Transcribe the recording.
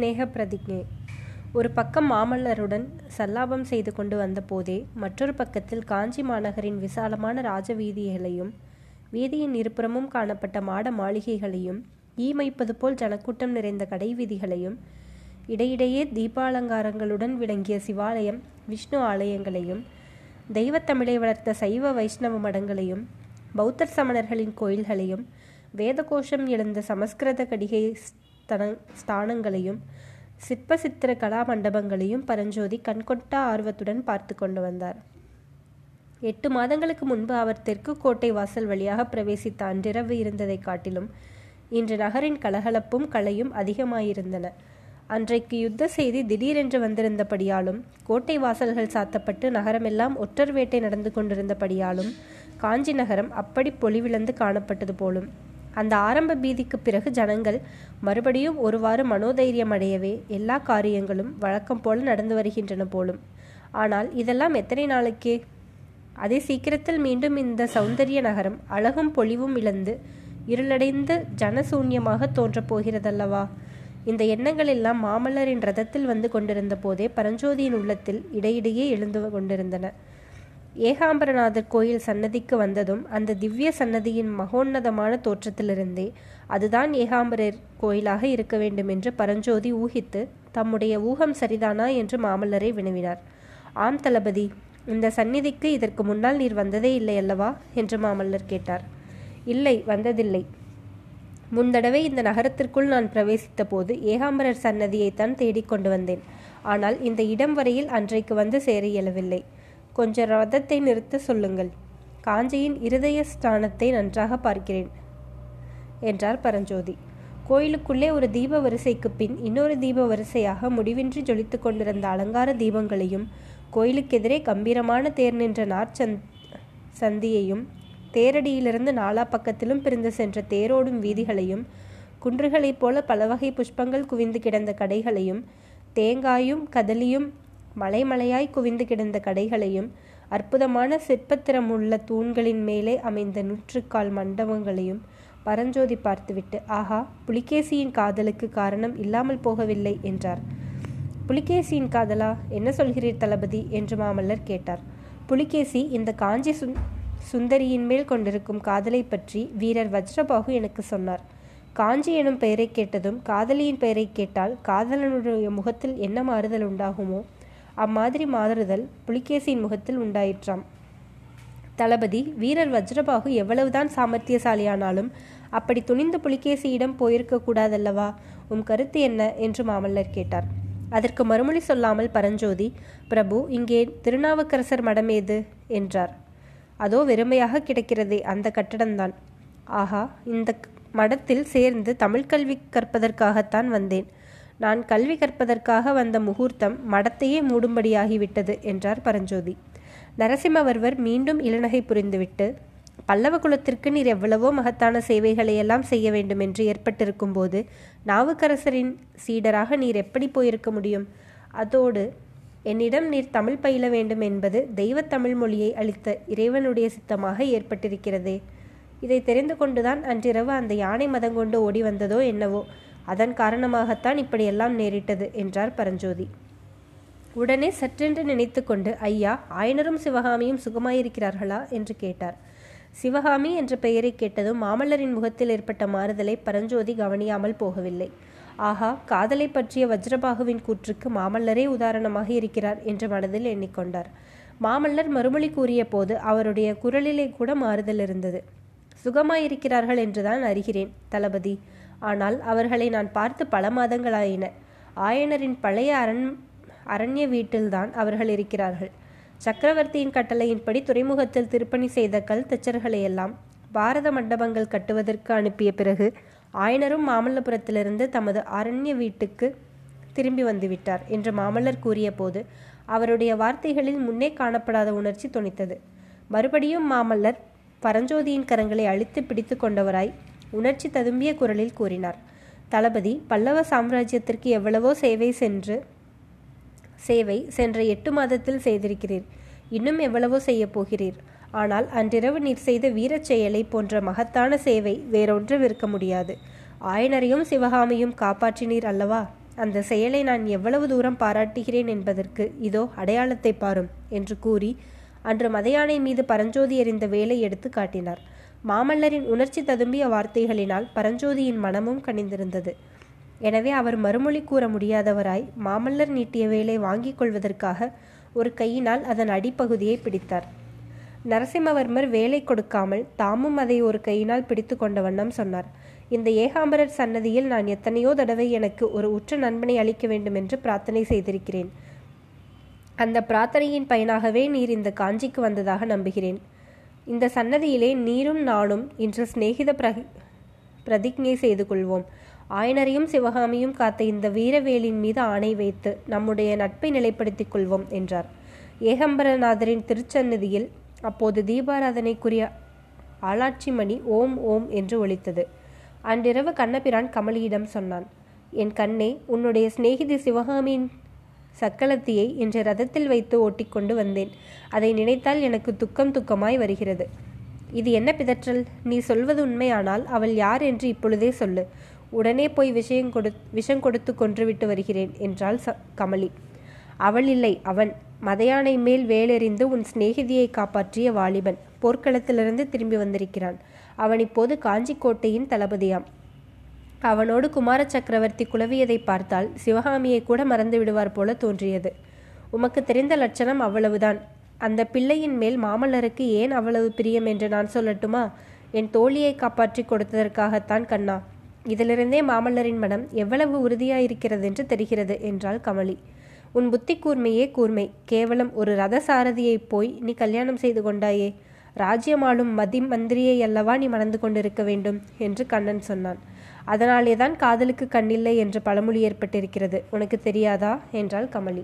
சிநேக பிரதிஜை ஒரு பக்கம் மாமல்லருடன் சல்லாபம் செய்து கொண்டு வந்த போதே மற்றொரு பக்கத்தில் காஞ்சி மாநகரின் விசாலமான ராஜவீதிகளையும் வீதியின் இருபுறமும் காணப்பட்ட மாட மாளிகைகளையும் ஈமைப்பது போல் ஜனக்கூட்டம் நிறைந்த கடை வீதிகளையும் இடையிடையே தீபாலங்காரங்களுடன் விளங்கிய சிவாலயம் விஷ்ணு ஆலயங்களையும் தெய்வத்தமிழை வளர்த்த சைவ வைஷ்ணவ மடங்களையும் பௌத்தர் சமணர்களின் கோயில்களையும் வேதகோஷம் எழுந்த சமஸ்கிருத கடிகை ஸ்தானங்களையும் சிற்ப சித்திர கலா மண்டபங்களையும் பரஞ்சோதி கண்கொட்டா ஆர்வத்துடன் பார்த்து கொண்டு வந்தார். எட்டு மாதங்களுக்கு முன்பு அவர் தெற்கு கோட்டை வாசல் வழியாக பிரவேசித்த அன்றிரவு இருந்ததை காட்டிலும் இன்று நகரின் கலகலப்பும் கலையும் அதிகமாயிருந்தன. அன்றைக்கு யுத்த செய்தி திடீரென்று வந்திருந்தபடியாலும் கோட்டை வாசல்கள் சாத்தப்பட்டு நகரமெல்லாம் ஒற்றர் வேட்டை நடந்து கொண்டிருந்தபடியாலும் காஞ்சி நகரம் அப்படி பொலிவிழந்து காணப்பட்டது போலும் அந்த ஆரம்ப பீதிக்கு பிறகு ஜனங்கள் மறுபடியும் ஒருவாறு மனோதைரியம் அடையவே எல்லா காரியங்களும் வழக்கம் போல நடந்து வருகின்றன போலும். ஆனால் இதெல்லாம் எத்தனை நாளைக்கே? அதே சீக்கிரத்தில் மீண்டும் இந்த சௌந்தரிய நகரம் அழகும் பொலிவும் இழந்து இருளடைந்து ஜனசூன்யமாக தோன்றப் போகிறதல்லவா? இந்த எண்ணங்கள் எல்லாம் மாமல்லரின் ரதத்தில் வந்து கொண்டிருந்த போதே பரஞ்சோதியின் உள்ளத்தில் இடையிடையே எழுந்து கொண்டிருந்தன. ஏகாம்பரநாதர் கோயில் சன்னதிக்கு வந்ததும் அந்த திவ்ய சன்னதியின் மகோன்னதமான தோற்றத்திலிருந்தே அதுதான் ஏகாம்பரர் கோயிலாக இருக்க வேண்டும் என்று பரஞ்சோதி ஊகித்து தம்முடைய ஊகம் சரிதானா என்று மாமல்லரை வினவினார். ஆம் தளபதி இந்த சந்நிதிக்கு இதற்கு முன்னால் நீர் வந்ததே இல்லை அல்லவா? என்று மாமல்லர் கேட்டார். இல்லை வந்ததில்லை. முந்தடவை இந்த நகரத்திற்குள் நான் பிரவேசித்த போது ஏகாம்பரர் சன்னதியைத்தான் தேடிக்கொண்டு வந்தேன். ஆனால் இந்த இடம் வரையில் அன்றைக்கு வந்து சேர இயலவில்லை. கொஞ்சம் ரதத்தை நிறுத்த சொல்லுங்கள். காஞ்சியின் இருதய ஸ்தானத்தை நன்றாக பார்க்கிறேன் என்றார் பரஞ்சோதி. கோயிலுக்குள்ளே ஒரு தீப வரிசைக்கு பின் இன்னொரு தீப வரிசையாக முடிவின்றி ஜொலித்து கொண்டிருந்த அலங்கார தீபங்களையும் கோயிலுக்கெதிரே கம்பீரமான தேர் நின்ற நார்ச்சந் சந்தியையும் தேரடியிலிருந்து நாலா பக்கத்திலும் பிரிந்து சென்ற தேரோடும் வீதிகளையும் குன்றுகளைப் போல பல வகை புஷ்பங்கள் குவிந்து கிடந்த கடைகளையும் தேங்காயும் கதலியும் மலைமலையாய் குவிந்து கிடந்த கடைகளையும் அற்புதமான சிற்பத்திரமுள்ள தூண்களின் மேலே அமைந்த நூற்றுக்கால் மண்டபங்களையும் பரஞ்சோதி பார்த்துவிட்டு ஆஹா புலிகேசியின் காதலுக்கு காரணம் இல்லாமல் போகவில்லை என்றார். புலிகேசியின் காதலா? என்ன சொல்கிறீர் தளபதி என்று மாமல்லர் கேட்டார். புலிகேசி இந்த காஞ்சி சுந் சுந்தரியின் மேல் கொண்டிருக்கும் காதலை பற்றி வீரர் வஜ்ரபாகு எனக்கு சொன்னார். காஞ்சி எனும் பெயரை கேட்டதும் காதலியின் பெயரை கேட்டால் காதலனுடைய முகத்தில் என்ன மாறுதல் உண்டாகுமோ அம்மாதிரி மாறுதல் புலிகேசியின் முகத்தில் உண்டாயிற்றாம். தளபதி வீரர் வஜ்ரபாகு எவ்வளவுதான் சாமர்த்தியசாலியானாலும் அப்படி துணிந்து புலிகேசியிடம் போயிருக்க கூடாதல்லவா? உம் கருத்து என்ன? என்று மாமல்லர் கேட்டார். அதற்கு மறுமொழி சொல்லாமல் பரஞ்சோதி பிரபு இங்கே திருநாவுக்கரசர் மடம் ஏது என்றார். அதோ வெறுமையாக கிடக்கிறதே அந்த கட்டடம்தான். ஆஹா இந்த மடத்தில் சேர்ந்து தமிழ் கல்வி கற்பதற்காகத்தான் வந்தேன். நான் கல்வி கற்பதற்காக வந்த முகூர்த்தம் மடத்தையே மூடும்படியாகிவிட்டது என்றார் பரஞ்சோதி. நரசிம்மவர்வர் மீண்டும் இளநகை புரிந்துவிட்டு பல்லவ குலத்திற்கு நீர் எவ்வளவோ மகத்தான சேவைகளையெல்லாம் செய்ய வேண்டும் என்று ஏற்பட்டிருக்கும் போது நாவுக்கரசரின் சீடராக நீர் எப்படி போயிருக்க முடியும்? அதோடு என்னிடம் நீர் தமிழ் பயில வேண்டும் என்பது தெய்வ தமிழ் மொழியை அளித்த இறைவனுடைய சித்தமாக ஏற்பட்டிருக்கிறதே. இதை தெரிந்து கொண்டுதான் அன்றிரவு அந்த யானை மதம் கொண்டு ஓடி வந்ததோ என்னவோ அதன் காரணமாகத்தான் இப்படியெல்லாம் நேரிட்டது என்றார் பரஞ்சோதி. உடனே சற்றென்று நினைத்து கொண்டு ஐயா ஆயனரும் சிவகாமியும் சுகமாயிருக்கிறார்களா? என்று கேட்டார். சிவகாமி என்ற பெயரை கேட்டதும் மாமல்லரின் முகத்தில் ஏற்பட்ட மாறுதலை பரஞ்சோதி கவனியாமல் போகவில்லை. ஆஹா காதலை பற்றிய வஜ்ரபாகுவின் கூற்றுக்கு மாமல்லரே உதாரணமாக இருக்கிறார் என்று மனதில் எண்ணிக்கொண்டார். மாமல்லர் மறுமொழி கூறிய போது அவருடைய குரலிலே கூட மாறுதல் இருந்தது. சுகமாயிருக்கிறார்கள் என்றுதான் அறிகிறேன் தளபதி. ஆனால் அவர்களை நான் பார்த்து பல மாதங்களாயின. ஆயனரின் பழைய அரண் அரண்ய வீட்டில்தான் அவர்கள் இருக்கிறார்கள். சக்கரவர்த்தியின் கட்டளையின்படி துறைமுகத்தில் திருப்பணி செய்த கல் தச்சர்களையெல்லாம் பாரத மண்டபங்கள் கட்டுவதற்கு அனுப்பிய பிறகு ஆயனரும் மாமல்லபுரத்திலிருந்து தமது அரண்ய வீட்டுக்கு திரும்பி வந்துவிட்டார் என்று மாமல்லர் கூறிய போது அவருடைய வார்த்தைகளில் முன்னே காணப்படாத உணர்ச்சி துணித்தது மறுபடியும் மாமல்லர் பரஞ்சோதியின் கரங்களை அழித்து பிடித்து கொண்டவராய் உணர்ச்சி ததும்பிய குரலில் கூறினார். தளபதி பல்லவ சாம்ராஜ்யத்திற்கு எவ்வளவோ சேவை சென்று சேவை சென்ற எட்டு மாதத்தில் செய்திருக்கிறீர். இன்னும் எவ்வளவோ செய்ய போகிறீர். ஆனால் அன்றிரவு நீர் செய்த வீரச் செயலை போன்ற மகத்தான சேவை வேறொன்றும் விற்க முடியாது. ஆயனரையும் சிவகாமியும் காப்பாற்றினீர் அல்லவா? அந்த செயலை நான் எவ்வளவு தூரம் பாராட்டுகிறேன் என்பதற்கு இதோ அடையாளத்தை பாரும் என்று கூறி அன்று மதையானை மீது பரஞ்சோதி எறிந்த வேலை எடுத்து காட்டினார். மாமல்லரின் உணர்ச்சி ததும்பிய வார்த்தைகளினால் பரஞ்சோதியின் மனமும் கனிந்திருந்தது. எனவே அவர் மறுமொழி கூற முடியாதவராய் மாமல்லர் நீட்டிய வேலை வாங்கிக் கொள்வதற்காக ஒரு கையினால் அதன் அடிப்பகுதியை பிடித்தார். நரசிம்மவர்மர் வேலை கொடுக்காமல் தாமும் அதை ஒரு கையினால் பிடித்து கொண்ட வண்ணம் சொன்னார். இந்த ஏகாம்பரர் சன்னதியில் நான் எத்தனையோ தடவை எனக்கு ஒரு உற்ற நண்பனை அளிக்க வேண்டும் என்று பிரார்த்தனை செய்திருக்கிறேன். அந்த பிரார்த்தனையின் பயனாகவே நீர் இந்த காஞ்சிக்கு வந்ததாக நம்புகிறேன். இந்த சன்னதியிலே நீரும் நானும் இன்று சிநேகித பிர பிரதிஜை செய்து கொள்வோம். ஆயனரையும் சிவகாமியும் காத்த இந்த வீரவேலின் மீது ஆணை வைத்து நம்முடைய நட்பை நிலைப்படுத்திக் கொள்வோம் என்றார். ஏகம்பரநாதரின் திருச்சன்னதியில் அப்போது தீபாராதனைக்குரிய ஆளாட்சி மணி ஓம் ஓம் என்று ஒலித்தது. அன்றிரவு கண்ணபிரான் கமலியிடம் சொன்னான் என் கண்ணே உன்னுடைய சிநேகிதி சிவகாமியின் சக்கலத்தியை என்ற ரதத்தில் வைத்து ஓட்டிக்கொண்டு வந்தேன். அதை நினைத்தால் எனக்கு துக்கம் துக்கமாய் வருகிறது. இது என்ன பிதற்றல்? நீ சொல்வது உண்மையானால் அவள் யார் என்று இப்பொழுதே சொல்லு. உடனே போய் விஷயம் கொடு விஷம் கொடுத்து கொன்றுவிட்டு வருகிறேன் என்றாள் ச கமலி. அவள் இல்லை அவன். மதையானை மேல் வேலெறிந்து உன் சிநேகிதியை காப்பாற்றிய வாலிபன். போர்க்களத்திலிருந்து திரும்பி வந்திருக்கிறான். அவன் இப்போது காஞ்சிக்கோட்டையின் தளபதியாம். அவனோடு குமார சக்கரவர்த்தி குலவியதை பார்த்தால் சிவகாமியை கூட மறந்து விடுவார் போல தோன்றியது. உமக்கு தெரிந்த லட்சணம் அவ்வளவுதான். அந்த பிள்ளையின் மேல் மாமல்லருக்கு ஏன் அவ்வளவு பிரியம் என்று நான் சொல்லட்டுமா? என் தோழியை காப்பாற்றி கொடுத்ததற்காகத்தான் கண்ணா. இதிலிருந்தே மாமல்லரின் மனம் எவ்வளவு உறுதியாயிருக்கிறது என்று தெரிகிறது என்றாள் கமலி. உன் புத்தி கூர்மையே கூர்மை. கேவலம் ஒரு ரத சாரதியை போய் நீ கல்யாணம் செய்து கொண்டாயே. ராஜ்யமாளும் மதி மந்திரியை அல்லவா நீ மணந்து கொண்டிருக்க வேண்டும் என்று கண்ணன் சொன்னான். அதனாலேதான் காதலுக்கு கண்ணில்லை என்று பழமொழி ஏற்பட்டிருக்கிறது. உனக்கு தெரியாதா? என்றாள் கமலி.